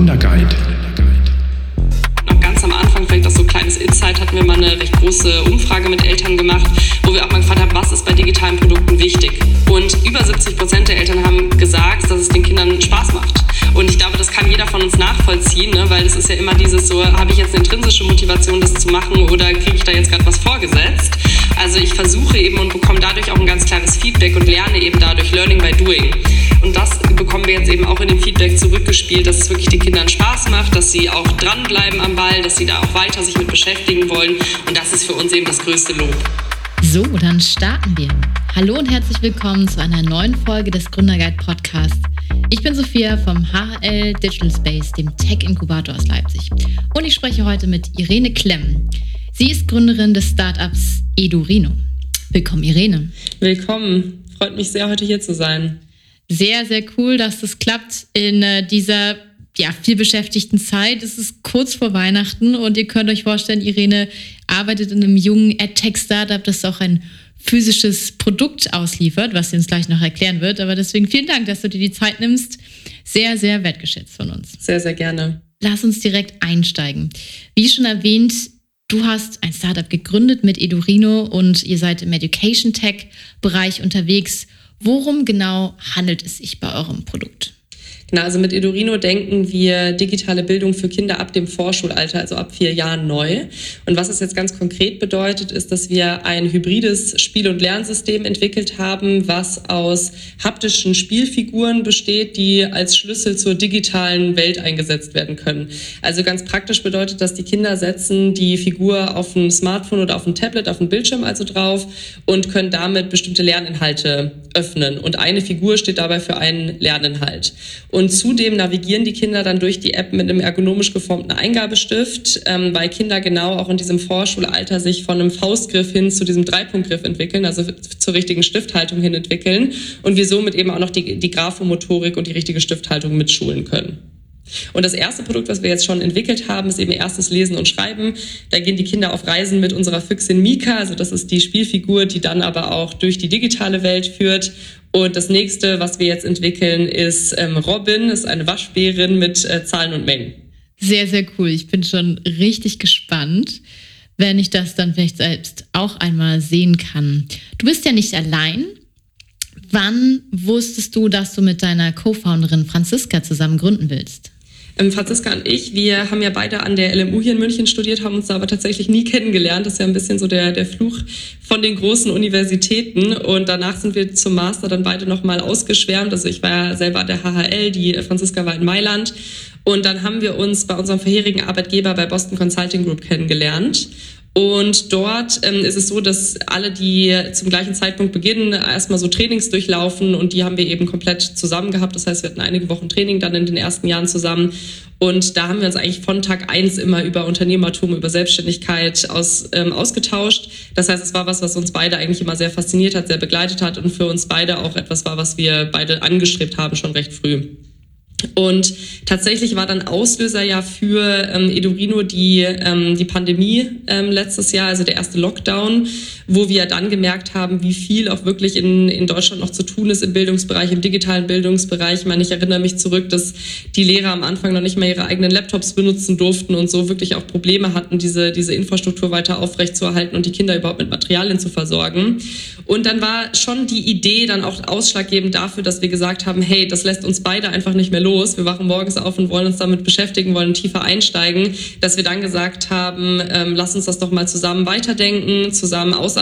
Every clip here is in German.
Gründerguide. Noch ganz am Anfang, vielleicht auch so ein kleines Insight, hatten wir mal eine recht große Umfrage mit Eltern gemacht, wo wir auch mal gefragt haben, was ist bei digitalen Produkten wichtig? Und über 70 Prozent der Eltern haben gesagt, dass es den Kindern Spaß macht. Und ich glaube, das kann jeder von uns nachvollziehen, ne? weil es ist ja immer dieses so, habe ich jetzt eine intrinsische Motivation, das zu machen oder kriege ich da jetzt gerade was vorgesetzt? Also ich versuche eben und bekomme dadurch auch ein ganz klares Feedback und lerne eben dadurch Learning by Doing. Und das bekommen wir jetzt eben auch in dem Feedback zurückgespielt, dass es wirklich den Kindern Spaß macht, dass sie auch dranbleiben am Ball, dass sie da auch weiter sich mit beschäftigen wollen. Und das ist für uns eben das größte Lob. So, dann starten wir. Hallo und herzlich willkommen zu einer neuen Folge des Gründerguide Podcasts. Ich bin Sophia vom HL Digital Space, dem Tech-Inkubator aus Leipzig. Und ich spreche heute mit Irene Klemm. Sie ist Gründerin des Startups Edurino. Willkommen, Irene. Willkommen. Freut mich sehr, heute hier zu sein. Sehr, sehr cool, dass das klappt in äh, dieser ja, viel beschäftigten Zeit. Es ist kurz vor Weihnachten und ihr könnt euch vorstellen, Irene arbeitet in einem jungen AdTech-Startup, das auch ein physisches Produkt ausliefert, was sie uns gleich noch erklären wird. Aber deswegen vielen Dank, dass du dir die Zeit nimmst. Sehr, sehr wertgeschätzt von uns. Sehr, sehr gerne. Lass uns direkt einsteigen. Wie schon erwähnt, du hast ein Startup gegründet mit Edurino und ihr seid im Education Tech Bereich unterwegs. Worum genau handelt es sich bei eurem Produkt? Genau, also mit Edurino denken wir digitale Bildung für Kinder ab dem Vorschulalter, also ab vier Jahren neu. Und was es jetzt ganz konkret bedeutet, ist, dass wir ein hybrides Spiel- und Lernsystem entwickelt haben, was aus haptischen Spielfiguren besteht, die als Schlüssel zur digitalen Welt eingesetzt werden können. Also ganz praktisch bedeutet das, die Kinder setzen die Figur auf ein Smartphone oder auf ein Tablet, auf ein Bildschirm also drauf und können damit bestimmte Lerninhalte öffnen. Und eine Figur steht dabei für einen Lerninhalt. Und und zudem navigieren die Kinder dann durch die App mit einem ergonomisch geformten Eingabestift, ähm, weil Kinder genau auch in diesem Vorschulalter sich von einem Faustgriff hin zu diesem Dreipunktgriff entwickeln, also zur richtigen Stifthaltung hin entwickeln und wir somit eben auch noch die, die Graphomotorik und die richtige Stifthaltung mitschulen können. Und das erste Produkt, was wir jetzt schon entwickelt haben, ist eben erstes Lesen und Schreiben. Da gehen die Kinder auf Reisen mit unserer Füchsin Mika. Also das ist die Spielfigur, die dann aber auch durch die digitale Welt führt und das nächste, was wir jetzt entwickeln, ist ähm, Robin, ist eine Waschbärin mit äh, Zahlen und Mengen. Sehr, sehr cool. Ich bin schon richtig gespannt, wenn ich das dann vielleicht selbst auch einmal sehen kann. Du bist ja nicht allein. Wann wusstest du, dass du mit deiner Co-Founderin Franziska zusammen gründen willst? Ähm, Franziska und ich, wir haben ja beide an der LMU hier in München studiert, haben uns da aber tatsächlich nie kennengelernt. Das ist ja ein bisschen so der, der Fluch von den großen Universitäten. Und danach sind wir zum Master dann beide nochmal ausgeschwärmt. Also ich war ja selber an der HHL, die Franziska war in Mailand. Und dann haben wir uns bei unserem vorherigen Arbeitgeber bei Boston Consulting Group kennengelernt. Und dort ähm, ist es so, dass alle, die zum gleichen Zeitpunkt beginnen, erstmal so Trainings durchlaufen und die haben wir eben komplett zusammen gehabt. Das heißt, wir hatten einige Wochen Training dann in den ersten Jahren zusammen. Und da haben wir uns eigentlich von Tag eins immer über Unternehmertum, über Selbstständigkeit aus, ähm, ausgetauscht. Das heißt, es war was, was uns beide eigentlich immer sehr fasziniert hat, sehr begleitet hat und für uns beide auch etwas war, was wir beide angestrebt haben, schon recht früh. Und tatsächlich war dann Auslöser ja für ähm, Edurino die, ähm, die Pandemie ähm, letztes Jahr, also der erste Lockdown, wo wir dann gemerkt haben, wie viel auch wirklich in, in Deutschland noch zu tun ist im Bildungsbereich, im digitalen Bildungsbereich. Ich meine, ich erinnere mich zurück, dass die Lehrer am Anfang noch nicht mal ihre eigenen Laptops benutzen durften und so wirklich auch Probleme hatten, diese, diese Infrastruktur weiter aufrechtzuerhalten und die Kinder überhaupt mit Materialien zu versorgen. Und dann war schon die Idee dann auch ausschlaggebend dafür, dass wir gesagt haben, hey, das lässt uns beide einfach nicht mehr los. Wir wachen morgens auf und wollen uns damit beschäftigen, wollen tiefer einsteigen, dass wir dann gesagt haben, ähm, lass uns das doch mal zusammen weiterdenken, zusammen ausarbeiten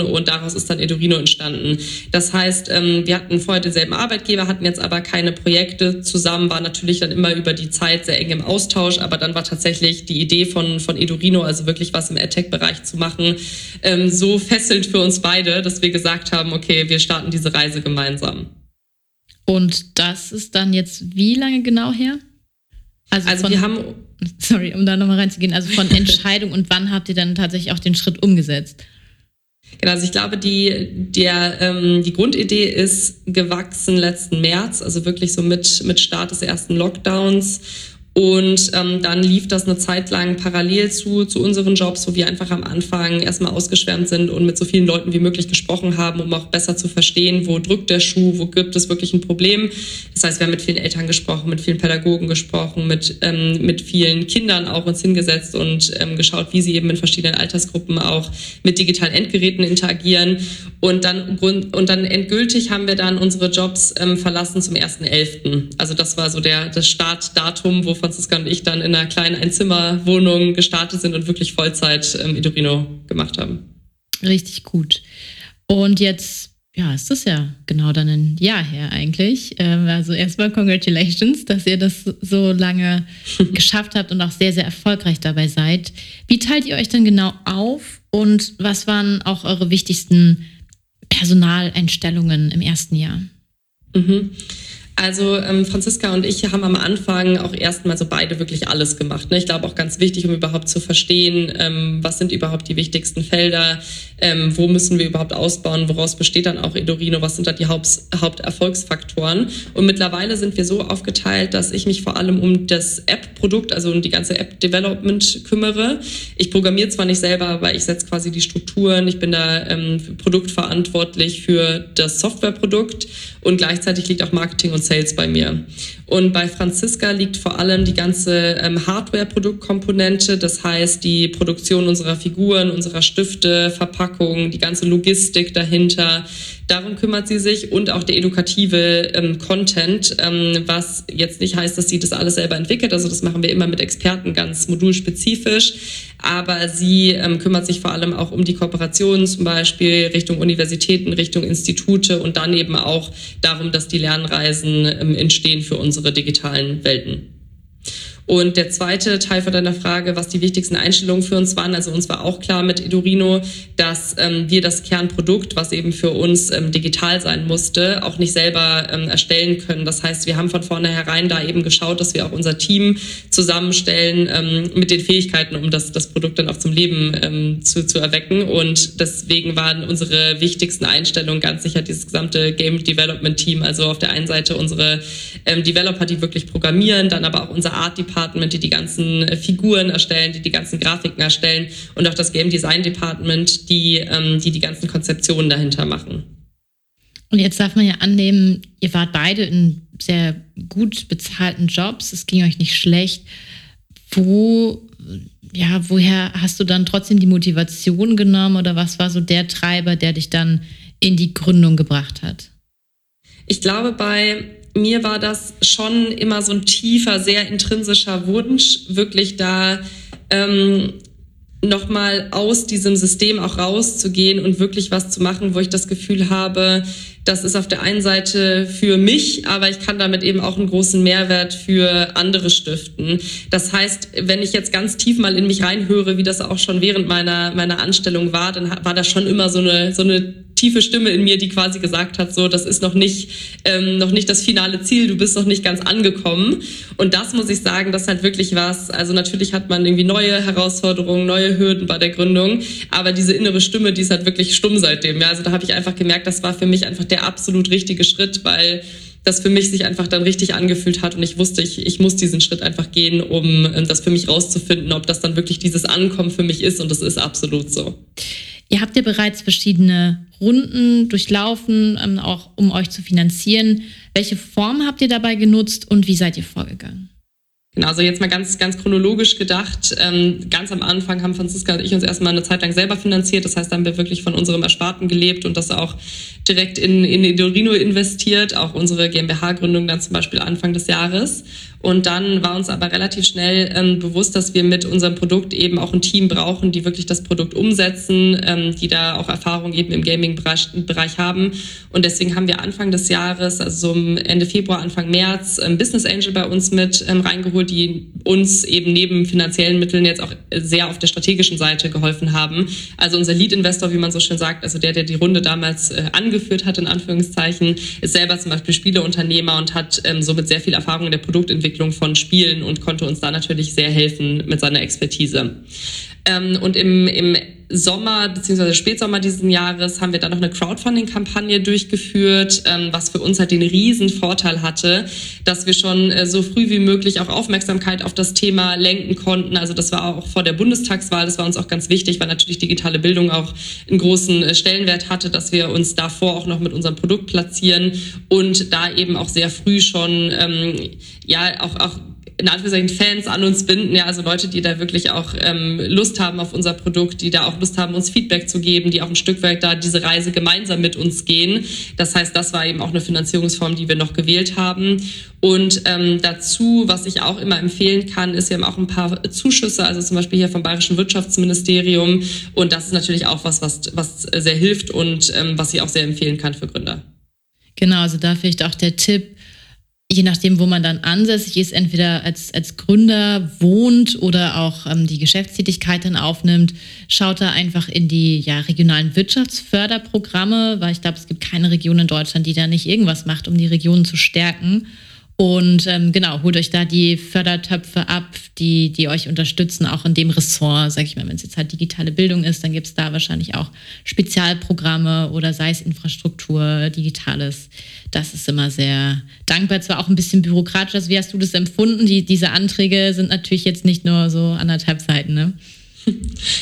und daraus ist dann Edurino entstanden. Das heißt, ähm, wir hatten vorher denselben Arbeitgeber, hatten jetzt aber keine Projekte zusammen, war natürlich dann immer über die Zeit sehr eng im Austausch, aber dann war tatsächlich die Idee von, von Edurino, also wirklich was im AdTech-Bereich zu machen, ähm, so fesselnd für uns beide, dass dass wir gesagt haben, okay, wir starten diese Reise gemeinsam. Und das ist dann jetzt wie lange genau her? Also, also von, wir haben. Sorry, um da nochmal reinzugehen. Also von Entscheidung und wann habt ihr dann tatsächlich auch den Schritt umgesetzt? Genau, also ich glaube, die, der, ähm, die Grundidee ist gewachsen letzten März, also wirklich so mit, mit Start des ersten Lockdowns. Und ähm, dann lief das eine Zeit lang parallel zu, zu unseren Jobs, wo wir einfach am Anfang erstmal ausgeschwärmt sind und mit so vielen Leuten wie möglich gesprochen haben, um auch besser zu verstehen, wo drückt der Schuh, wo gibt es wirklich ein Problem. Das heißt, wir haben mit vielen Eltern gesprochen, mit vielen Pädagogen gesprochen, mit, ähm, mit vielen Kindern auch uns hingesetzt und ähm, geschaut, wie sie eben in verschiedenen Altersgruppen auch mit digitalen Endgeräten interagieren. Und dann, und dann endgültig haben wir dann unsere Jobs ähm, verlassen zum 1.11. Also das war so der, das Startdatum, wo Franziska und ich dann in einer kleinen Einzimmerwohnung gestartet sind und wirklich Vollzeit ähm, Idorino gemacht haben. Richtig gut. Und jetzt, ja, ist das ja genau dann ein Jahr her eigentlich. Ähm, also erstmal Congratulations, dass ihr das so lange geschafft habt und auch sehr, sehr erfolgreich dabei seid. Wie teilt ihr euch denn genau auf und was waren auch eure wichtigsten Personaleinstellungen im ersten Jahr? Mhm. Also ähm, Franziska und ich haben am Anfang auch erstmal so beide wirklich alles gemacht. Ne? Ich glaube auch ganz wichtig, um überhaupt zu verstehen, ähm, was sind überhaupt die wichtigsten Felder, ähm, wo müssen wir überhaupt ausbauen, woraus besteht dann auch Edorino, was sind da die Haupt Haupterfolgsfaktoren. Und mittlerweile sind wir so aufgeteilt, dass ich mich vor allem um das App-Produkt, also um die ganze App-Development kümmere. Ich programmiere zwar nicht selber, aber ich setze quasi die Strukturen. Ich bin da ähm, produktverantwortlich für das Softwareprodukt und gleichzeitig liegt auch Marketing und Sales bei mir. Und bei Franziska liegt vor allem die ganze ähm, Hardware-Produktkomponente, das heißt die Produktion unserer Figuren, unserer Stifte, Verpackungen, die ganze Logistik dahinter. Darum kümmert sie sich und auch der edukative ähm, Content, ähm, was jetzt nicht heißt, dass sie das alles selber entwickelt. Also das machen wir immer mit Experten ganz modulspezifisch. Aber sie ähm, kümmert sich vor allem auch um die Kooperationen, zum Beispiel Richtung Universitäten, Richtung Institute und dann eben auch darum, dass die Lernreisen ähm, entstehen für unsere digitalen Welten. Und der zweite Teil von deiner Frage, was die wichtigsten Einstellungen für uns waren, also uns war auch klar mit Edurino, dass ähm, wir das Kernprodukt, was eben für uns ähm, digital sein musste, auch nicht selber ähm, erstellen können. Das heißt, wir haben von vornherein da eben geschaut, dass wir auch unser Team zusammenstellen ähm, mit den Fähigkeiten, um das, das Produkt dann auch zum Leben ähm, zu, zu erwecken. Und deswegen waren unsere wichtigsten Einstellungen ganz sicher dieses gesamte Game Development Team. Also auf der einen Seite unsere ähm, Developer, die wirklich programmieren, dann aber auch unser Art Department Department, die die ganzen äh, Figuren erstellen, die die ganzen Grafiken erstellen und auch das Game Design Department, die ähm, die, die ganzen Konzeptionen dahinter machen. Und jetzt darf man ja annehmen, ihr wart beide in sehr gut bezahlten Jobs, es ging euch nicht schlecht. Wo, ja, woher hast du dann trotzdem die Motivation genommen oder was war so der Treiber, der dich dann in die Gründung gebracht hat? Ich glaube, bei mir war das schon immer so ein tiefer, sehr intrinsischer Wunsch, wirklich da ähm, nochmal aus diesem System auch rauszugehen und wirklich was zu machen, wo ich das Gefühl habe, das ist auf der einen Seite für mich, aber ich kann damit eben auch einen großen Mehrwert für andere stiften. Das heißt, wenn ich jetzt ganz tief mal in mich reinhöre, wie das auch schon während meiner, meiner Anstellung war, dann war das schon immer so eine, so eine tiefe Stimme in mir, die quasi gesagt hat, so, das ist noch nicht, ähm, noch nicht das finale Ziel, du bist noch nicht ganz angekommen. Und das muss ich sagen, das ist halt wirklich was. Also natürlich hat man irgendwie neue Herausforderungen, neue Hürden bei der Gründung, aber diese innere Stimme, die ist halt wirklich stumm seitdem. Ja, also da habe ich einfach gemerkt, das war für mich einfach der absolut richtige Schritt, weil das für mich sich einfach dann richtig angefühlt hat und ich wusste, ich, ich muss diesen Schritt einfach gehen, um ähm, das für mich rauszufinden, ob das dann wirklich dieses Ankommen für mich ist und das ist absolut so. Ihr habt ja bereits verschiedene Runden durchlaufen, ähm, auch um euch zu finanzieren. Welche Form habt ihr dabei genutzt und wie seid ihr vorgegangen? Genau, also jetzt mal ganz, ganz chronologisch gedacht. Ähm, ganz am Anfang haben Franziska und ich uns erstmal eine Zeit lang selber finanziert. Das heißt, da haben wir wirklich von unserem Ersparten gelebt und das auch direkt in, in Edorino investiert. Auch unsere GmbH-Gründung dann zum Beispiel Anfang des Jahres. Und dann war uns aber relativ schnell ähm, bewusst, dass wir mit unserem Produkt eben auch ein Team brauchen, die wirklich das Produkt umsetzen, ähm, die da auch Erfahrung eben im Gaming-Bereich haben. Und deswegen haben wir Anfang des Jahres, also so Ende Februar, Anfang März, ähm, Business Angel bei uns mit ähm, reingeholt, die uns eben neben finanziellen Mitteln jetzt auch sehr auf der strategischen Seite geholfen haben. Also unser Lead-Investor, wie man so schön sagt, also der, der die Runde damals äh, angeführt hat, in Anführungszeichen, ist selber zum Beispiel Spieleunternehmer und hat ähm, somit sehr viel Erfahrung in der Produktentwicklung Entwicklung von Spielen und konnte uns da natürlich sehr helfen mit seiner Expertise. Ähm, und im, im Sommer bzw. Spätsommer diesen Jahres haben wir dann noch eine Crowdfunding-Kampagne durchgeführt, ähm, was für uns halt den riesen Vorteil hatte, dass wir schon äh, so früh wie möglich auch Aufmerksamkeit auf das Thema lenken konnten. Also das war auch vor der Bundestagswahl, das war uns auch ganz wichtig, weil natürlich digitale Bildung auch einen großen äh, Stellenwert hatte, dass wir uns davor auch noch mit unserem Produkt platzieren und da eben auch sehr früh schon ähm, ja auch, auch in Anführungszeichen Fans an uns binden, ja, also Leute, die da wirklich auch ähm, Lust haben auf unser Produkt, die da auch Lust haben, uns Feedback zu geben, die auch ein Stück weit da diese Reise gemeinsam mit uns gehen. Das heißt, das war eben auch eine Finanzierungsform, die wir noch gewählt haben. Und ähm, dazu, was ich auch immer empfehlen kann, ist, wir haben auch ein paar Zuschüsse, also zum Beispiel hier vom Bayerischen Wirtschaftsministerium. Und das ist natürlich auch was, was, was sehr hilft und ähm, was ich auch sehr empfehlen kann für Gründer. Genau, also da vielleicht auch der Tipp, je nachdem, wo man dann ansässig ist, entweder als, als Gründer wohnt oder auch ähm, die Geschäftstätigkeit dann aufnimmt, schaut da einfach in die ja, regionalen Wirtschaftsförderprogramme, weil ich glaube, es gibt keine Region in Deutschland, die da nicht irgendwas macht, um die Regionen zu stärken. Und ähm, genau, holt euch da die Fördertöpfe ab, die, die euch unterstützen, auch in dem Ressort, sag ich mal, wenn es jetzt halt digitale Bildung ist, dann gibt es da wahrscheinlich auch Spezialprogramme oder sei es Infrastruktur, Digitales. Das ist immer sehr dankbar, zwar auch ein bisschen bürokratisch. Also wie hast du das empfunden? Die, diese Anträge sind natürlich jetzt nicht nur so anderthalb Seiten, ne?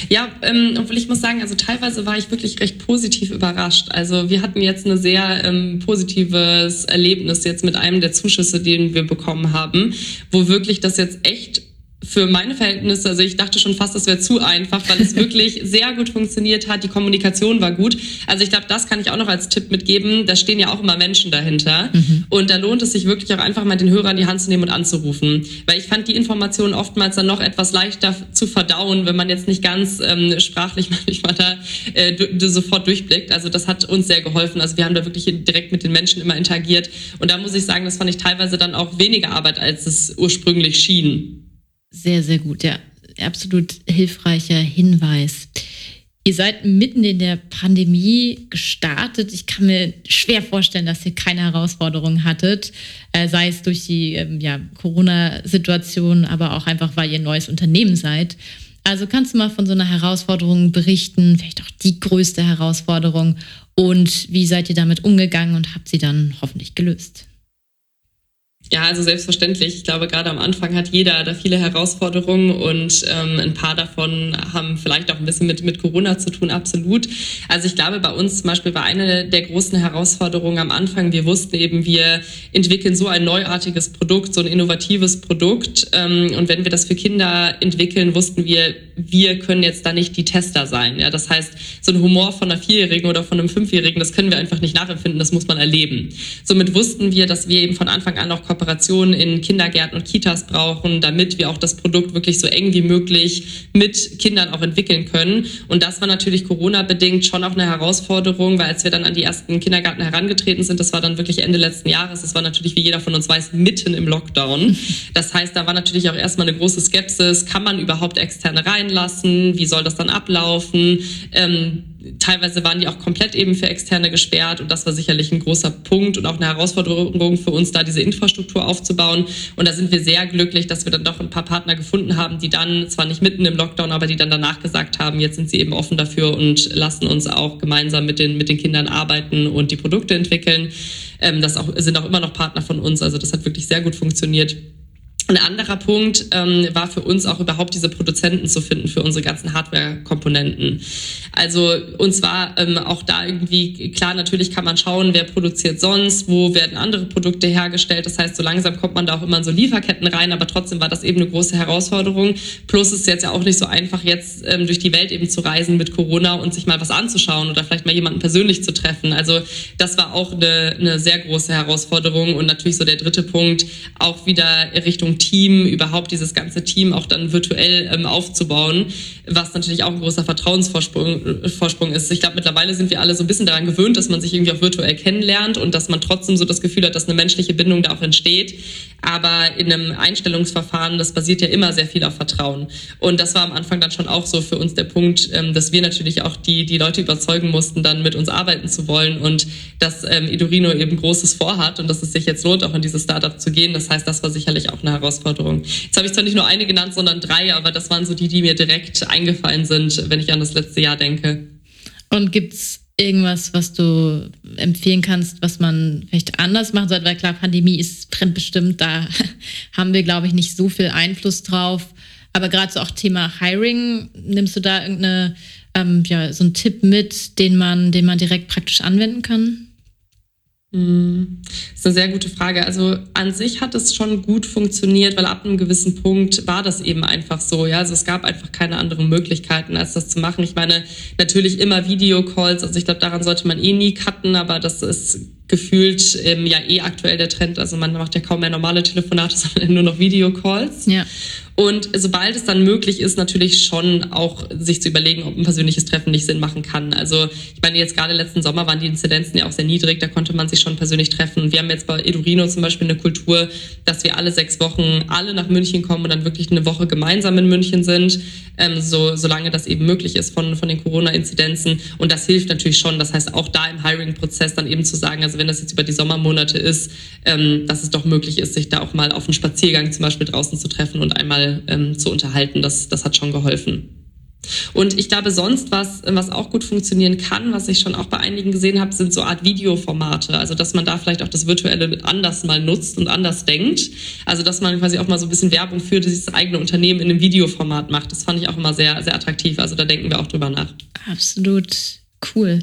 Ja, ähm, obwohl ich muss sagen, also teilweise war ich wirklich recht positiv überrascht. Also wir hatten jetzt ein sehr ähm, positives Erlebnis jetzt mit einem der Zuschüsse, den wir bekommen haben, wo wirklich das jetzt echt für meine Verhältnisse, also ich dachte schon fast, das wäre zu einfach, weil es wirklich sehr gut funktioniert hat. Die Kommunikation war gut. Also ich glaube, das kann ich auch noch als Tipp mitgeben. Da stehen ja auch immer Menschen dahinter. Mhm. Und da lohnt es sich wirklich auch einfach mal den Hörer in die Hand zu nehmen und anzurufen. Weil ich fand die Informationen oftmals dann noch etwas leichter zu verdauen, wenn man jetzt nicht ganz ähm, sprachlich manchmal da äh, sofort durchblickt. Also das hat uns sehr geholfen. Also wir haben da wirklich direkt mit den Menschen immer interagiert. Und da muss ich sagen, das fand ich teilweise dann auch weniger Arbeit, als es ursprünglich schien. Sehr, sehr gut. Ja, absolut hilfreicher Hinweis. Ihr seid mitten in der Pandemie gestartet. Ich kann mir schwer vorstellen, dass ihr keine Herausforderungen hattet, äh, sei es durch die ähm, ja, Corona-Situation, aber auch einfach, weil ihr ein neues Unternehmen seid. Also kannst du mal von so einer Herausforderung berichten, vielleicht auch die größte Herausforderung und wie seid ihr damit umgegangen und habt sie dann hoffentlich gelöst? Ja, also selbstverständlich. Ich glaube, gerade am Anfang hat jeder da viele Herausforderungen und ähm, ein paar davon haben vielleicht auch ein bisschen mit, mit Corona zu tun, absolut. Also ich glaube, bei uns zum Beispiel war eine der großen Herausforderungen am Anfang, wir wussten eben, wir entwickeln so ein neuartiges Produkt, so ein innovatives Produkt. Ähm, und wenn wir das für Kinder entwickeln, wussten wir, wir können jetzt da nicht die Tester sein. Ja, das heißt, so ein Humor von einer Vierjährigen oder von einem Fünfjährigen, das können wir einfach nicht nachempfinden, das muss man erleben. Somit wussten wir, dass wir eben von Anfang an auch Kooperationen in Kindergärten und Kitas brauchen, damit wir auch das Produkt wirklich so eng wie möglich mit Kindern auch entwickeln können. Und das war natürlich Corona-bedingt schon auch eine Herausforderung, weil als wir dann an die ersten Kindergärten herangetreten sind, das war dann wirklich Ende letzten Jahres, das war natürlich, wie jeder von uns weiß, mitten im Lockdown. Das heißt, da war natürlich auch erstmal eine große Skepsis, kann man überhaupt externe reinlassen? Wie soll das dann ablaufen? Ähm, teilweise waren die auch komplett eben für Externe gesperrt und das war sicherlich ein großer Punkt und auch eine Herausforderung für uns, da diese Infrastruktur aufzubauen. Und da sind wir sehr glücklich, dass wir dann doch ein paar Partner gefunden haben, die dann zwar nicht mitten im Lockdown, aber die dann danach gesagt haben, jetzt sind sie eben offen dafür und lassen uns auch gemeinsam mit den, mit den Kindern arbeiten und die Produkte entwickeln. Ähm, das auch, sind auch immer noch Partner von uns, also das hat wirklich sehr gut funktioniert. Ein anderer Punkt ähm, war für uns auch überhaupt diese Produzenten zu finden für unsere ganzen Hardware-Komponenten. Also uns war ähm, auch da irgendwie klar, natürlich kann man schauen, wer produziert sonst, wo werden andere Produkte hergestellt. Das heißt, so langsam kommt man da auch immer in so Lieferketten rein, aber trotzdem war das eben eine große Herausforderung. Plus ist es jetzt ja auch nicht so einfach, jetzt ähm, durch die Welt eben zu reisen mit Corona und sich mal was anzuschauen oder vielleicht mal jemanden persönlich zu treffen. Also das war auch eine, eine sehr große Herausforderung und natürlich so der dritte Punkt, auch wieder Richtung Team, überhaupt dieses ganze Team auch dann virtuell ähm, aufzubauen, was natürlich auch ein großer Vertrauensvorsprung Vorsprung ist. Ich glaube, mittlerweile sind wir alle so ein bisschen daran gewöhnt, dass man sich irgendwie auch virtuell kennenlernt und dass man trotzdem so das Gefühl hat, dass eine menschliche Bindung da auch entsteht. Aber in einem Einstellungsverfahren, das basiert ja immer sehr viel auf Vertrauen. Und das war am Anfang dann schon auch so für uns der Punkt, ähm, dass wir natürlich auch die, die Leute überzeugen mussten, dann mit uns arbeiten zu wollen und dass ähm, Edurino eben Großes vorhat und dass es sich jetzt lohnt, auch in dieses Startup zu gehen. Das heißt, das war sicherlich auch eine Herausforderung. Jetzt habe ich zwar nicht nur eine genannt, sondern drei, aber das waren so die, die mir direkt eingefallen sind, wenn ich an das letzte Jahr denke. Und gibt's irgendwas, was du empfehlen kannst, was man vielleicht anders machen sollte? Weil klar, Pandemie ist fremdbestimmt, da haben wir, glaube ich, nicht so viel Einfluss drauf. Aber gerade so auch Thema Hiring, nimmst du da irgendeine, ähm, ja, so einen Tipp mit, den man, den man direkt praktisch anwenden kann? Hm, das ist eine sehr gute Frage. Also an sich hat es schon gut funktioniert, weil ab einem gewissen Punkt war das eben einfach so. Ja, also es gab einfach keine anderen Möglichkeiten, als das zu machen. Ich meine, natürlich immer Videocalls. Also ich glaube, daran sollte man eh nie cutten, aber das ist gefühlt ähm, ja eh aktuell der Trend. Also man macht ja kaum mehr normale Telefonate, sondern nur noch Videocalls. Ja. Und sobald es dann möglich ist, natürlich schon auch sich zu überlegen, ob ein persönliches Treffen nicht Sinn machen kann. Also ich meine, jetzt gerade letzten Sommer waren die Inzidenzen ja auch sehr niedrig, da konnte man sich schon persönlich treffen. Wir haben jetzt bei Edurino zum Beispiel eine Kultur, dass wir alle sechs Wochen alle nach München kommen und dann wirklich eine Woche gemeinsam in München sind, ähm, so, solange das eben möglich ist von, von den Corona-Inzidenzen. Und das hilft natürlich schon. Das heißt, auch da im Hiring-Prozess dann eben zu sagen, also wenn das jetzt über die Sommermonate ist, ähm, dass es doch möglich ist, sich da auch mal auf einen Spaziergang zum Beispiel draußen zu treffen und einmal ähm, zu unterhalten. Das, das hat schon geholfen. Und ich glaube, sonst was, was auch gut funktionieren kann, was ich schon auch bei einigen gesehen habe, sind so Art Videoformate. Also, dass man da vielleicht auch das Virtuelle anders mal nutzt und anders denkt. Also, dass man quasi auch mal so ein bisschen Werbung für dieses eigene Unternehmen in einem Videoformat macht. Das fand ich auch immer sehr, sehr attraktiv. Also, da denken wir auch drüber nach. Absolut cool.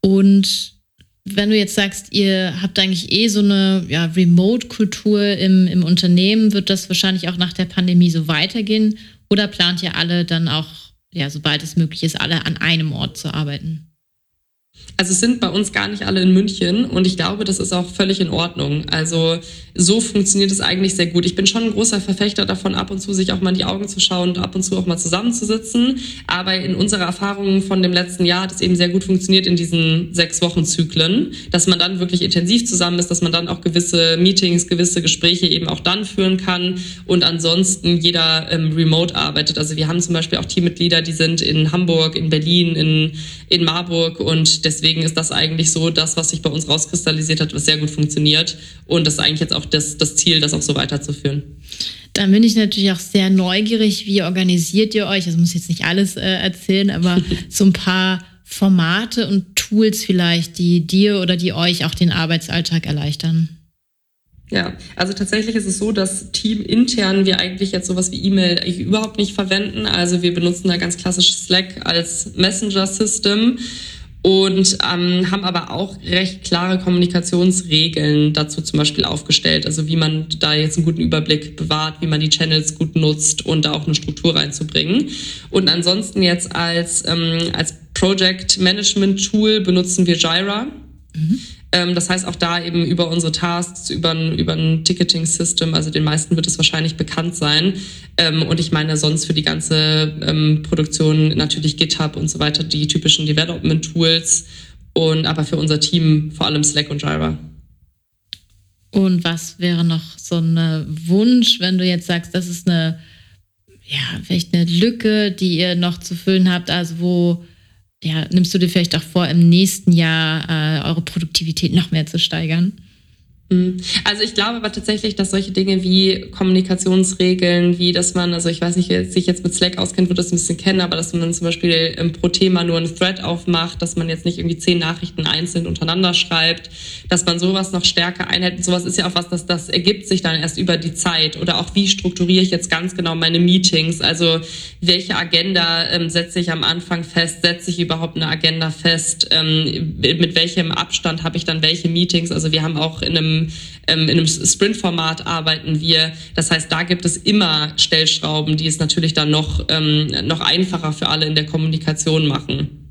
Und wenn du jetzt sagst, ihr habt eigentlich eh so eine ja, Remote-Kultur im, im Unternehmen, wird das wahrscheinlich auch nach der Pandemie so weitergehen? Oder plant ihr alle dann auch, ja, sobald es möglich ist, alle an einem Ort zu arbeiten? Also es sind bei uns gar nicht alle in München und ich glaube, das ist auch völlig in Ordnung. Also so funktioniert es eigentlich sehr gut. Ich bin schon ein großer Verfechter davon, ab und zu sich auch mal in die Augen zu schauen und ab und zu auch mal zusammenzusitzen. Aber in unserer Erfahrung von dem letzten Jahr hat es eben sehr gut funktioniert in diesen sechs Wochen Zyklen, dass man dann wirklich intensiv zusammen ist, dass man dann auch gewisse Meetings, gewisse Gespräche eben auch dann führen kann und ansonsten jeder ähm, remote arbeitet. Also wir haben zum Beispiel auch Teammitglieder, die sind in Hamburg, in Berlin, in, in Marburg und deswegen ist das eigentlich so das, was sich bei uns rauskristallisiert hat, was sehr gut funktioniert. Und das ist eigentlich jetzt auch das, das Ziel, das auch so weiterzuführen. Dann bin ich natürlich auch sehr neugierig, wie organisiert ihr euch? Also muss jetzt nicht alles äh, erzählen, aber so ein paar Formate und Tools vielleicht, die dir oder die euch auch den Arbeitsalltag erleichtern. Ja, also tatsächlich ist es so, dass Team intern wir eigentlich jetzt sowas wie E-Mail überhaupt nicht verwenden. Also wir benutzen da ganz klassisch Slack als Messenger-System und ähm, haben aber auch recht klare Kommunikationsregeln dazu zum Beispiel aufgestellt. Also wie man da jetzt einen guten Überblick bewahrt, wie man die Channels gut nutzt und da auch eine Struktur reinzubringen. Und ansonsten jetzt als, ähm, als Project Management Tool benutzen wir Jira. Mhm. Ähm, das heißt auch da eben über unsere Tasks, über ein, über ein Ticketing-System, also den meisten wird es wahrscheinlich bekannt sein. Ähm, und ich meine sonst für die ganze ähm, Produktion natürlich GitHub und so weiter, die typischen Development-Tools und aber für unser Team vor allem Slack und Jira. Und was wäre noch so ein Wunsch, wenn du jetzt sagst, das ist eine, ja, vielleicht eine Lücke, die ihr noch zu füllen habt, also wo ja, nimmst du dir vielleicht auch vor, im nächsten Jahr äh, eure Produktivität noch mehr zu steigern? Mhm. Also ich glaube aber tatsächlich, dass solche Dinge wie Kommunikationsregeln, wie dass man, also ich weiß nicht, wer sich jetzt mit Slack auskennt, wird das ein bisschen kennen, aber dass man zum Beispiel ähm, pro Thema nur einen Thread aufmacht, dass man jetzt nicht irgendwie zehn Nachrichten einzeln untereinander schreibt, dass man sowas noch stärker einhält. Sowas ist ja auch was, dass das ergibt sich dann erst über die Zeit oder auch wie strukturiere ich jetzt ganz genau meine Meetings, also welche Agenda ähm, setze ich am Anfang fest, setze ich überhaupt eine Agenda fest, ähm, mit welchem Abstand habe ich dann welche Meetings, also wir haben auch in einem ähm, in einem Sprint-Format arbeiten wir. Das heißt, da gibt es immer Stellschrauben, die es natürlich dann noch, ähm, noch einfacher für alle in der Kommunikation machen.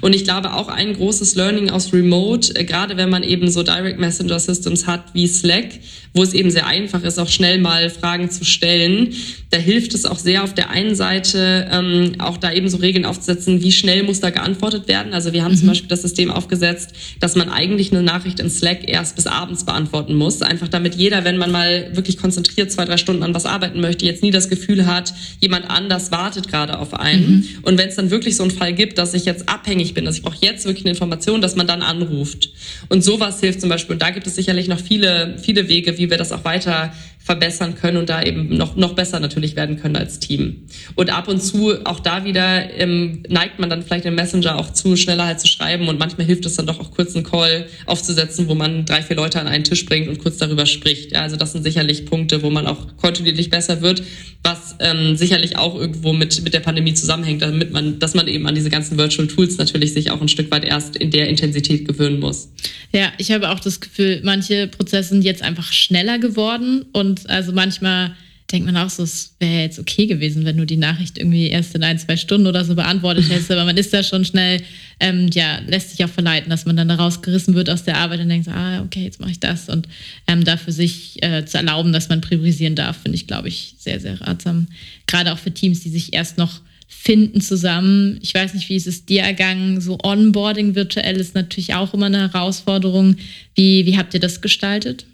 Und ich glaube auch ein großes Learning aus Remote, äh, gerade wenn man eben so Direct Messenger Systems hat wie Slack, wo es eben sehr einfach ist, auch schnell mal Fragen zu stellen. da hilft es auch sehr auf der einen Seite ähm, auch da eben so Regeln aufzusetzen, wie schnell muss da geantwortet werden. Also wir haben mhm. zum Beispiel das System aufgesetzt, dass man eigentlich eine Nachricht in Slack erst bis abends beantworten muss. Einfach damit jeder, wenn man mal wirklich konzentriert zwei, drei Stunden an was arbeiten möchte, jetzt nie das Gefühl hat, jemand anders wartet gerade auf einen. Mhm. Und wenn es dann wirklich so einen Fall gibt, dass ich jetzt abhängig bin, dass ich brauche jetzt wirklich eine Information, dass man dann anruft. Und sowas hilft zum Beispiel. Und da gibt es sicherlich noch viele, viele Wege, wie wir das auch weiter verbessern können und da eben noch, noch besser natürlich werden können als Team. Und ab und zu, auch da wieder, ähm, neigt man dann vielleicht im Messenger auch zu, schneller halt zu schreiben und manchmal hilft es dann doch auch kurz einen Call aufzusetzen, wo man drei, vier Leute an einen Tisch bringt und kurz darüber spricht. Ja, also das sind sicherlich Punkte, wo man auch kontinuierlich besser wird, was ähm, sicherlich auch irgendwo mit, mit der Pandemie zusammenhängt, damit man, dass man eben an diese ganzen Virtual Tools natürlich sich auch ein Stück weit erst in der Intensität gewöhnen muss. Ja, ich habe auch das Gefühl, manche Prozesse sind jetzt einfach schneller geworden und und also manchmal denkt man auch so, es wäre jetzt okay gewesen, wenn du die Nachricht irgendwie erst in ein, zwei Stunden oder so beantwortet hättest. Aber man ist da schon schnell, ähm, ja, lässt sich auch verleiten, dass man dann da rausgerissen wird aus der Arbeit und denkt, ah, okay, jetzt mache ich das. Und ähm, dafür sich äh, zu erlauben, dass man priorisieren darf, finde ich, glaube ich, sehr, sehr ratsam. Gerade auch für Teams, die sich erst noch finden zusammen. Ich weiß nicht, wie ist es dir ergangen? So Onboarding virtuell ist natürlich auch immer eine Herausforderung. Wie, wie habt ihr das gestaltet?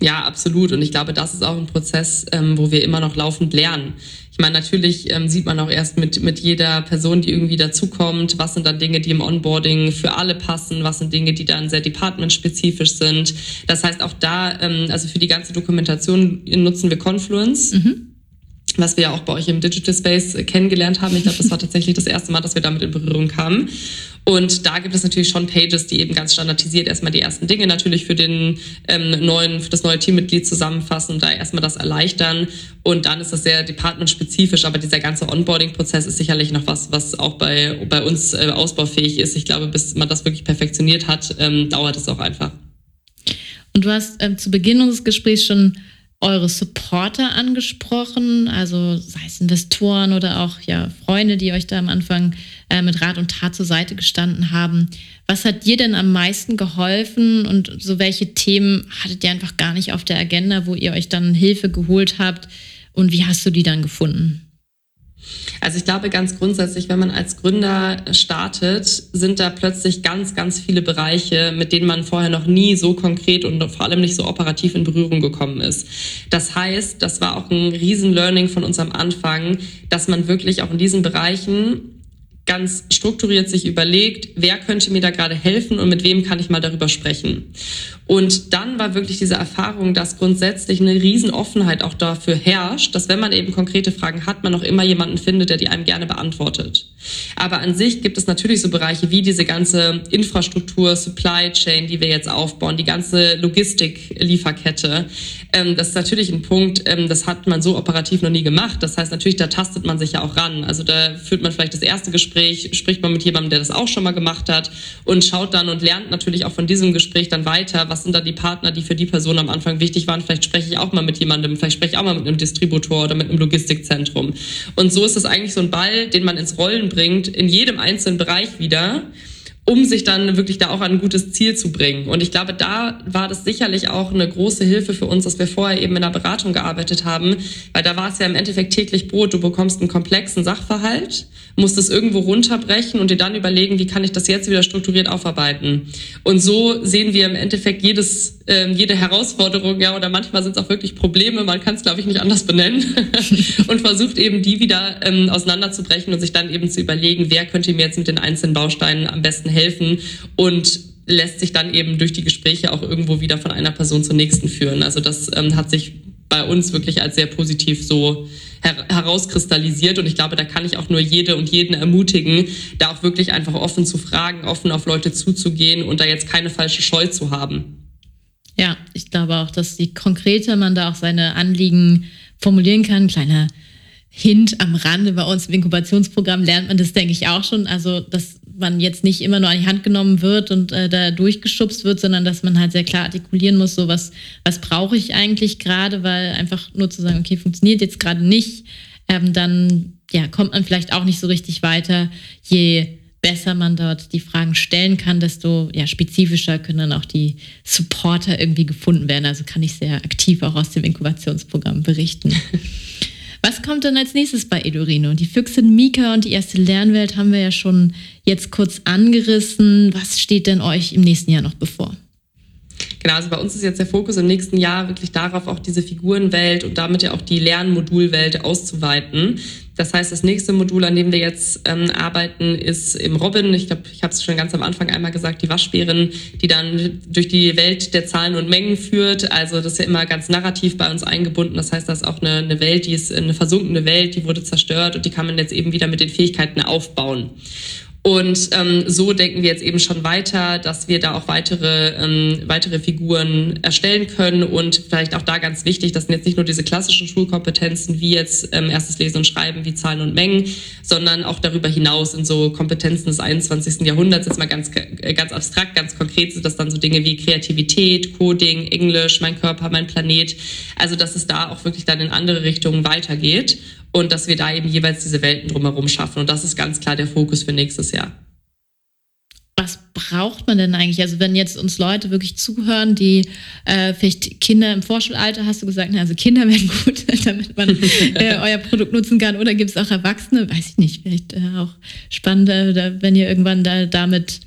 Ja, absolut. Und ich glaube, das ist auch ein Prozess, ähm, wo wir immer noch laufend lernen. Ich meine, natürlich ähm, sieht man auch erst mit, mit jeder Person, die irgendwie dazukommt, was sind dann Dinge, die im Onboarding für alle passen, was sind Dinge, die dann sehr departmentspezifisch sind. Das heißt, auch da, ähm, also für die ganze Dokumentation nutzen wir Confluence. Mhm was wir ja auch bei euch im Digital Space kennengelernt haben. Ich glaube, das war tatsächlich das erste Mal, dass wir damit in Berührung kamen. Und da gibt es natürlich schon Pages, die eben ganz standardisiert erstmal die ersten Dinge natürlich für den ähm, neuen, für das neue Teammitglied zusammenfassen und da erstmal das erleichtern. Und dann ist das sehr departmentspezifisch, aber dieser ganze Onboarding-Prozess ist sicherlich noch was, was auch bei, bei uns äh, ausbaufähig ist. Ich glaube, bis man das wirklich perfektioniert hat, ähm, dauert es auch einfach. Und du hast ähm, zu Beginn unseres Gesprächs schon eure Supporter angesprochen, also sei es Investoren oder auch ja Freunde, die euch da am Anfang äh, mit Rat und Tat zur Seite gestanden haben. Was hat dir denn am meisten geholfen und so welche Themen hattet ihr einfach gar nicht auf der Agenda, wo ihr euch dann Hilfe geholt habt und wie hast du die dann gefunden? Also ich glaube ganz grundsätzlich, wenn man als Gründer startet, sind da plötzlich ganz, ganz viele Bereiche, mit denen man vorher noch nie so konkret und vor allem nicht so operativ in Berührung gekommen ist. Das heißt, das war auch ein Riesen-Learning von uns am Anfang, dass man wirklich auch in diesen Bereichen ganz strukturiert sich überlegt, wer könnte mir da gerade helfen und mit wem kann ich mal darüber sprechen. Und dann war wirklich diese Erfahrung, dass grundsätzlich eine Riesenoffenheit auch dafür herrscht, dass wenn man eben konkrete Fragen hat, man auch immer jemanden findet, der die einem gerne beantwortet. Aber an sich gibt es natürlich so Bereiche wie diese ganze Infrastruktur, Supply Chain, die wir jetzt aufbauen, die ganze Logistik-Lieferkette. Ähm, das ist natürlich ein Punkt, ähm, das hat man so operativ noch nie gemacht. Das heißt, natürlich, da tastet man sich ja auch ran. Also da führt man vielleicht das erste Gespräch, spricht man mit jemandem, der das auch schon mal gemacht hat und schaut dann und lernt natürlich auch von diesem Gespräch dann weiter, was sind da die Partner, die für die Person am Anfang wichtig waren. Vielleicht spreche ich auch mal mit jemandem, vielleicht spreche ich auch mal mit einem Distributor oder mit einem Logistikzentrum. Und so ist es eigentlich so ein Ball, den man ins Rollen bringt, in jedem einzelnen Bereich wieder um sich dann wirklich da auch an ein gutes Ziel zu bringen. Und ich glaube, da war das sicherlich auch eine große Hilfe für uns, dass wir vorher eben in der Beratung gearbeitet haben, weil da war es ja im Endeffekt täglich Brot. Du bekommst einen komplexen Sachverhalt, musst es irgendwo runterbrechen und dir dann überlegen, wie kann ich das jetzt wieder strukturiert aufarbeiten. Und so sehen wir im Endeffekt jedes, äh, jede Herausforderung, ja, oder manchmal sind es auch wirklich Probleme, man kann es, glaube ich, nicht anders benennen, und versucht eben die wieder ähm, auseinanderzubrechen und sich dann eben zu überlegen, wer könnte mir jetzt mit den einzelnen Bausteinen am besten helfen helfen und lässt sich dann eben durch die Gespräche auch irgendwo wieder von einer Person zur nächsten führen. Also das ähm, hat sich bei uns wirklich als sehr positiv so her herauskristallisiert und ich glaube, da kann ich auch nur jede und jeden ermutigen, da auch wirklich einfach offen zu fragen, offen auf Leute zuzugehen und da jetzt keine falsche Scheu zu haben. Ja, ich glaube auch, dass die konkreter man da auch seine Anliegen formulieren kann. Kleiner Hint am Rande bei uns im Inkubationsprogramm lernt man das, denke ich, auch schon. Also, dass man jetzt nicht immer nur an die Hand genommen wird und äh, da durchgeschubst wird, sondern dass man halt sehr klar artikulieren muss, so was, was brauche ich eigentlich gerade, weil einfach nur zu sagen, okay, funktioniert jetzt gerade nicht, ähm, dann ja, kommt man vielleicht auch nicht so richtig weiter. Je besser man dort die Fragen stellen kann, desto ja, spezifischer können dann auch die Supporter irgendwie gefunden werden. Also kann ich sehr aktiv auch aus dem Inkubationsprogramm berichten. Was kommt denn als nächstes bei Edurino? Die Füchsin Mika und die erste Lernwelt haben wir ja schon jetzt kurz angerissen. Was steht denn euch im nächsten Jahr noch bevor? Genau, also bei uns ist jetzt der Fokus im nächsten Jahr wirklich darauf, auch diese Figurenwelt und damit ja auch die Lernmodulwelt auszuweiten. Das heißt, das nächste Modul, an dem wir jetzt ähm, arbeiten, ist im Robin. Ich glaube, ich habe es schon ganz am Anfang einmal gesagt, die Waschbärin, die dann durch die Welt der Zahlen und Mengen führt. Also das ist ja immer ganz narrativ bei uns eingebunden. Das heißt, das ist auch eine, eine Welt, die ist eine versunkene Welt, die wurde zerstört und die kann man jetzt eben wieder mit den Fähigkeiten aufbauen. Und ähm, so denken wir jetzt eben schon weiter, dass wir da auch weitere, ähm, weitere Figuren erstellen können. Und vielleicht auch da ganz wichtig, das sind jetzt nicht nur diese klassischen Schulkompetenzen wie jetzt ähm, erstes Lesen und Schreiben, wie Zahlen und Mengen, sondern auch darüber hinaus in so Kompetenzen des 21. Jahrhunderts, jetzt mal ganz, äh, ganz abstrakt, ganz konkret sind das dann so Dinge wie Kreativität, Coding, Englisch, mein Körper, mein Planet. Also dass es da auch wirklich dann in andere Richtungen weitergeht und dass wir da eben jeweils diese Welten drumherum schaffen. Und das ist ganz klar der Fokus für nächstes Jahr. Was braucht man denn eigentlich? Also wenn jetzt uns Leute wirklich zuhören, die äh, vielleicht Kinder im Vorschulalter, hast du gesagt, also Kinder wären gut, damit man äh, euer Produkt nutzen kann. Oder gibt es auch Erwachsene? Weiß ich nicht, vielleicht äh, auch spannend, wenn ihr irgendwann da damit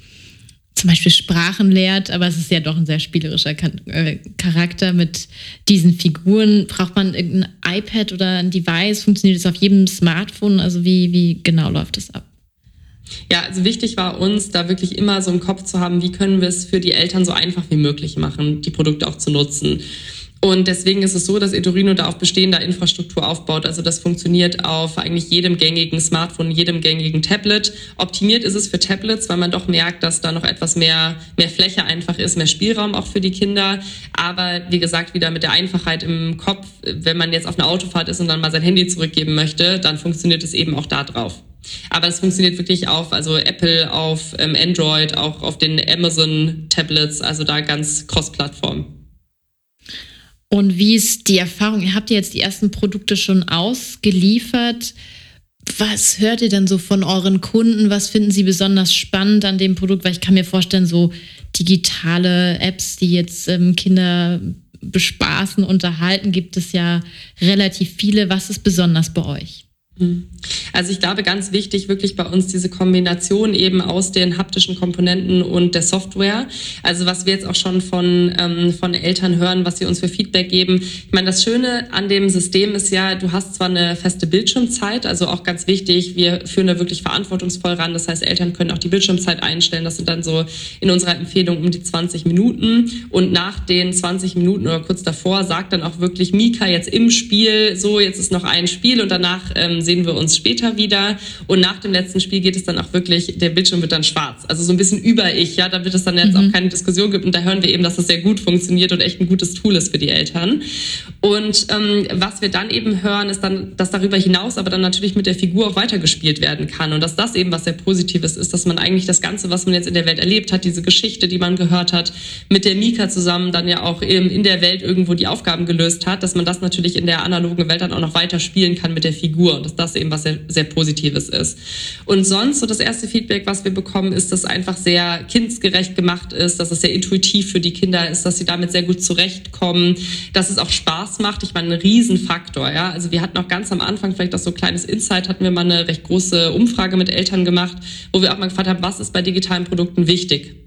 zum Beispiel Sprachen lehrt, aber es ist ja doch ein sehr spielerischer äh, Charakter mit diesen Figuren. Braucht man irgendein iPad oder ein Device? Funktioniert es auf jedem Smartphone? Also wie, wie genau läuft das ab? Ja, also wichtig war uns, da wirklich immer so im Kopf zu haben, wie können wir es für die Eltern so einfach wie möglich machen, die Produkte auch zu nutzen. Und deswegen ist es so, dass Edurino da auf bestehender Infrastruktur aufbaut. Also das funktioniert auf eigentlich jedem gängigen Smartphone, jedem gängigen Tablet. Optimiert ist es für Tablets, weil man doch merkt, dass da noch etwas mehr, mehr Fläche einfach ist, mehr Spielraum auch für die Kinder. Aber wie gesagt, wieder mit der Einfachheit im Kopf, wenn man jetzt auf einer Autofahrt ist und dann mal sein Handy zurückgeben möchte, dann funktioniert es eben auch da drauf. Aber es funktioniert wirklich auf, also Apple, auf ähm, Android, auch auf den Amazon-Tablets, also da ganz cross-Plattform. Und wie ist die Erfahrung? Ihr habt jetzt die ersten Produkte schon ausgeliefert. Was hört ihr denn so von euren Kunden? Was finden sie besonders spannend an dem Produkt? Weil ich kann mir vorstellen, so digitale Apps, die jetzt ähm, Kinder bespaßen, unterhalten, gibt es ja relativ viele. Was ist besonders bei euch? Mhm. Also ich glaube, ganz wichtig wirklich bei uns diese Kombination eben aus den haptischen Komponenten und der Software. Also was wir jetzt auch schon von, ähm, von Eltern hören, was sie uns für Feedback geben. Ich meine, das Schöne an dem System ist ja, du hast zwar eine feste Bildschirmzeit, also auch ganz wichtig, wir führen da wirklich verantwortungsvoll ran. Das heißt, Eltern können auch die Bildschirmzeit einstellen. Das sind dann so in unserer Empfehlung um die 20 Minuten. Und nach den 20 Minuten oder kurz davor sagt dann auch wirklich Mika jetzt im Spiel, so jetzt ist noch ein Spiel und danach ähm, sehen wir uns später wieder. Und nach dem letzten Spiel geht es dann auch wirklich, der Bildschirm wird dann schwarz. Also so ein bisschen über ich, ja, damit es dann jetzt mhm. auch keine Diskussion gibt. Und da hören wir eben, dass das sehr gut funktioniert und echt ein gutes Tool ist für die Eltern. Und ähm, was wir dann eben hören, ist dann, dass darüber hinaus aber dann natürlich mit der Figur auch weitergespielt werden kann. Und dass das eben was sehr Positives ist, dass man eigentlich das Ganze, was man jetzt in der Welt erlebt hat, diese Geschichte, die man gehört hat, mit der Mika zusammen dann ja auch eben in der Welt irgendwo die Aufgaben gelöst hat, dass man das natürlich in der analogen Welt dann auch noch weiter spielen kann mit der Figur. Und dass das eben was sehr, sehr Positives ist. Und sonst, so das erste Feedback, was wir bekommen, ist, dass einfach sehr kindsgerecht gemacht ist, dass es sehr intuitiv für die Kinder ist, dass sie damit sehr gut zurechtkommen, dass es auch Spaß macht. Ich meine, ein Riesenfaktor, ja. Also wir hatten auch ganz am Anfang vielleicht auch so ein kleines Insight, hatten wir mal eine recht große Umfrage mit Eltern gemacht, wo wir auch mal gefragt haben, was ist bei digitalen Produkten wichtig?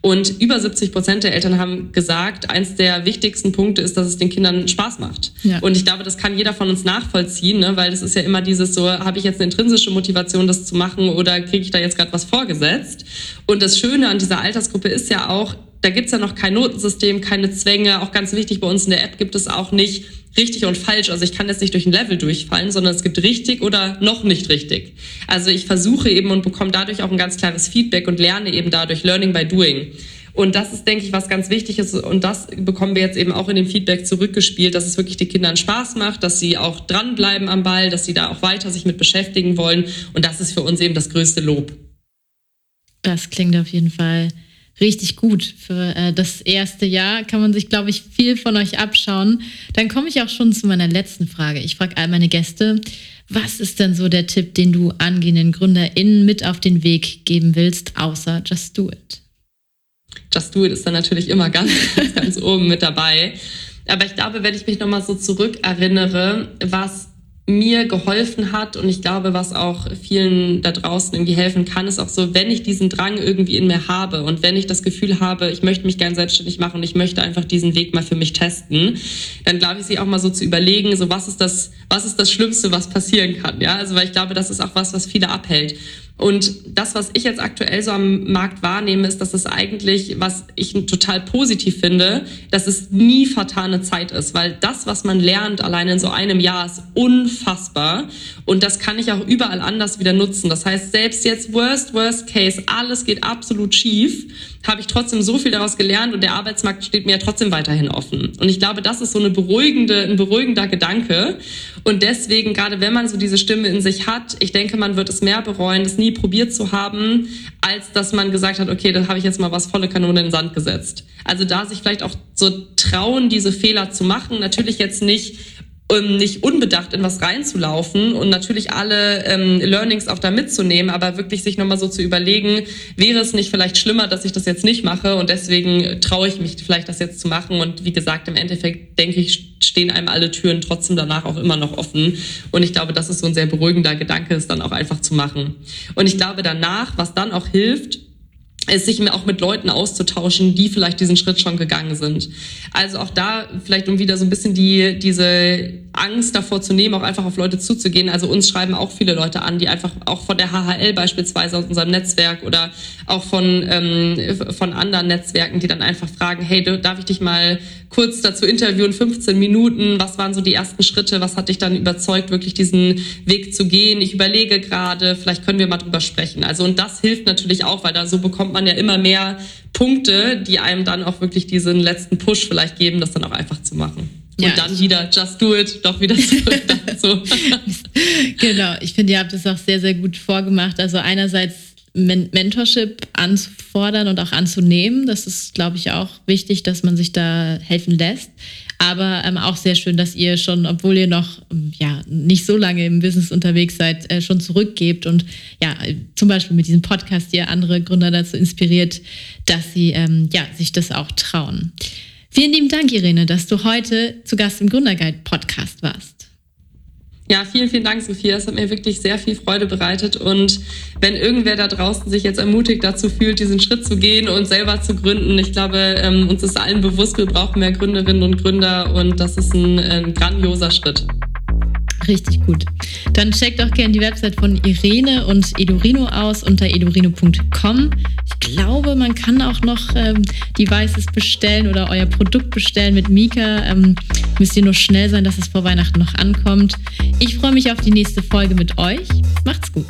Und über 70 Prozent der Eltern haben gesagt, eins der wichtigsten Punkte ist, dass es den Kindern Spaß macht. Ja. Und ich glaube, das kann jeder von uns nachvollziehen, ne? weil es ist ja immer dieses so, habe ich jetzt eine intrinsische Motivation, das zu machen oder kriege ich da jetzt gerade was vorgesetzt? Und das Schöne an dieser Altersgruppe ist ja auch, da gibt's ja noch kein Notensystem, keine Zwänge. Auch ganz wichtig bei uns in der App gibt es auch nicht richtig und falsch. Also ich kann jetzt nicht durch ein Level durchfallen, sondern es gibt richtig oder noch nicht richtig. Also ich versuche eben und bekomme dadurch auch ein ganz klares Feedback und lerne eben dadurch Learning by Doing. Und das ist, denke ich, was ganz wichtig ist. Und das bekommen wir jetzt eben auch in dem Feedback zurückgespielt, dass es wirklich den Kindern Spaß macht, dass sie auch dranbleiben am Ball, dass sie da auch weiter sich mit beschäftigen wollen. Und das ist für uns eben das größte Lob. Das klingt auf jeden Fall richtig gut. Für äh, das erste Jahr kann man sich, glaube ich, viel von euch abschauen. Dann komme ich auch schon zu meiner letzten Frage. Ich frage all meine Gäste, was ist denn so der Tipp, den du angehenden GründerInnen mit auf den Weg geben willst, außer Just Do It? Just Do It ist dann natürlich immer ganz, ganz oben mit dabei. Aber ich glaube, wenn ich mich nochmal so zurückerinnere, was mir geholfen hat und ich glaube, was auch vielen da draußen irgendwie helfen kann, ist auch so, wenn ich diesen Drang irgendwie in mir habe und wenn ich das Gefühl habe, ich möchte mich gern selbstständig machen und ich möchte einfach diesen Weg mal für mich testen, dann glaube ich, sich auch mal so zu überlegen, so was ist das, was ist das Schlimmste, was passieren kann, ja? Also, weil ich glaube, das ist auch was, was viele abhält. Und das, was ich jetzt aktuell so am Markt wahrnehme, ist, dass es eigentlich, was ich total positiv finde, dass es nie vertane Zeit ist, weil das, was man lernt, allein in so einem Jahr, ist unfassbar. Und das kann ich auch überall anders wieder nutzen. Das heißt, selbst jetzt Worst, Worst Case, alles geht absolut schief, habe ich trotzdem so viel daraus gelernt und der Arbeitsmarkt steht mir ja trotzdem weiterhin offen. Und ich glaube, das ist so eine beruhigende, ein beruhigender Gedanke. Und deswegen, gerade wenn man so diese Stimme in sich hat, ich denke, man wird es mehr bereuen, das nie probiert zu haben, als dass man gesagt hat, okay, dann habe ich jetzt mal was volle Kanone in den Sand gesetzt. Also da sich vielleicht auch so trauen, diese Fehler zu machen. Natürlich jetzt nicht um nicht unbedacht in was reinzulaufen und natürlich alle ähm, Learnings auch da mitzunehmen, aber wirklich sich nochmal so zu überlegen, wäre es nicht vielleicht schlimmer, dass ich das jetzt nicht mache und deswegen traue ich mich vielleicht das jetzt zu machen und wie gesagt, im Endeffekt denke ich, stehen einem alle Türen trotzdem danach auch immer noch offen und ich glaube, das ist so ein sehr beruhigender Gedanke, es dann auch einfach zu machen. Und ich glaube danach, was dann auch hilft, ist sich auch mit Leuten auszutauschen, die vielleicht diesen Schritt schon gegangen sind. Also auch da vielleicht um wieder so ein bisschen die diese Angst davor zu nehmen, auch einfach auf Leute zuzugehen. Also uns schreiben auch viele Leute an, die einfach auch von der HHL beispielsweise aus unserem Netzwerk oder auch von ähm, von anderen Netzwerken, die dann einfach fragen, hey, darf ich dich mal kurz dazu interviewen, 15 Minuten, was waren so die ersten Schritte, was hat dich dann überzeugt, wirklich diesen Weg zu gehen? Ich überlege gerade, vielleicht können wir mal drüber sprechen. Also und das hilft natürlich auch, weil da so bekommt man ja immer mehr Punkte, die einem dann auch wirklich diesen letzten Push vielleicht geben, das dann auch einfach zu machen. Und ja, dann wieder just do it, doch wieder zurück dazu. genau, ich finde, ihr habt es auch sehr, sehr gut vorgemacht. Also einerseits Men Mentorship anzufordern und auch anzunehmen. Das ist, glaube ich, auch wichtig, dass man sich da helfen lässt. Aber ähm, auch sehr schön, dass ihr schon, obwohl ihr noch ja nicht so lange im Business unterwegs seid, äh, schon zurückgebt und ja zum Beispiel mit diesem Podcast ihr andere Gründer dazu inspiriert, dass sie ähm, ja sich das auch trauen. Vielen lieben Dank, Irene, dass du heute zu Gast im Gründerguide Podcast warst. Ja, vielen, vielen Dank, Sophia. Es hat mir wirklich sehr viel Freude bereitet. Und wenn irgendwer da draußen sich jetzt ermutigt dazu fühlt, diesen Schritt zu gehen und selber zu gründen, ich glaube, ähm, uns ist allen bewusst, wir brauchen mehr Gründerinnen und Gründer und das ist ein, ein grandioser Schritt. Richtig gut. Dann checkt auch gerne die Website von Irene und Edurino aus unter edurino.com. Ich glaube, man kann auch noch ähm, Devices bestellen oder euer Produkt bestellen mit Mika. Ähm, müsst ihr nur schnell sein, dass es vor Weihnachten noch ankommt. Ich freue mich auf die nächste Folge mit euch. Macht's gut.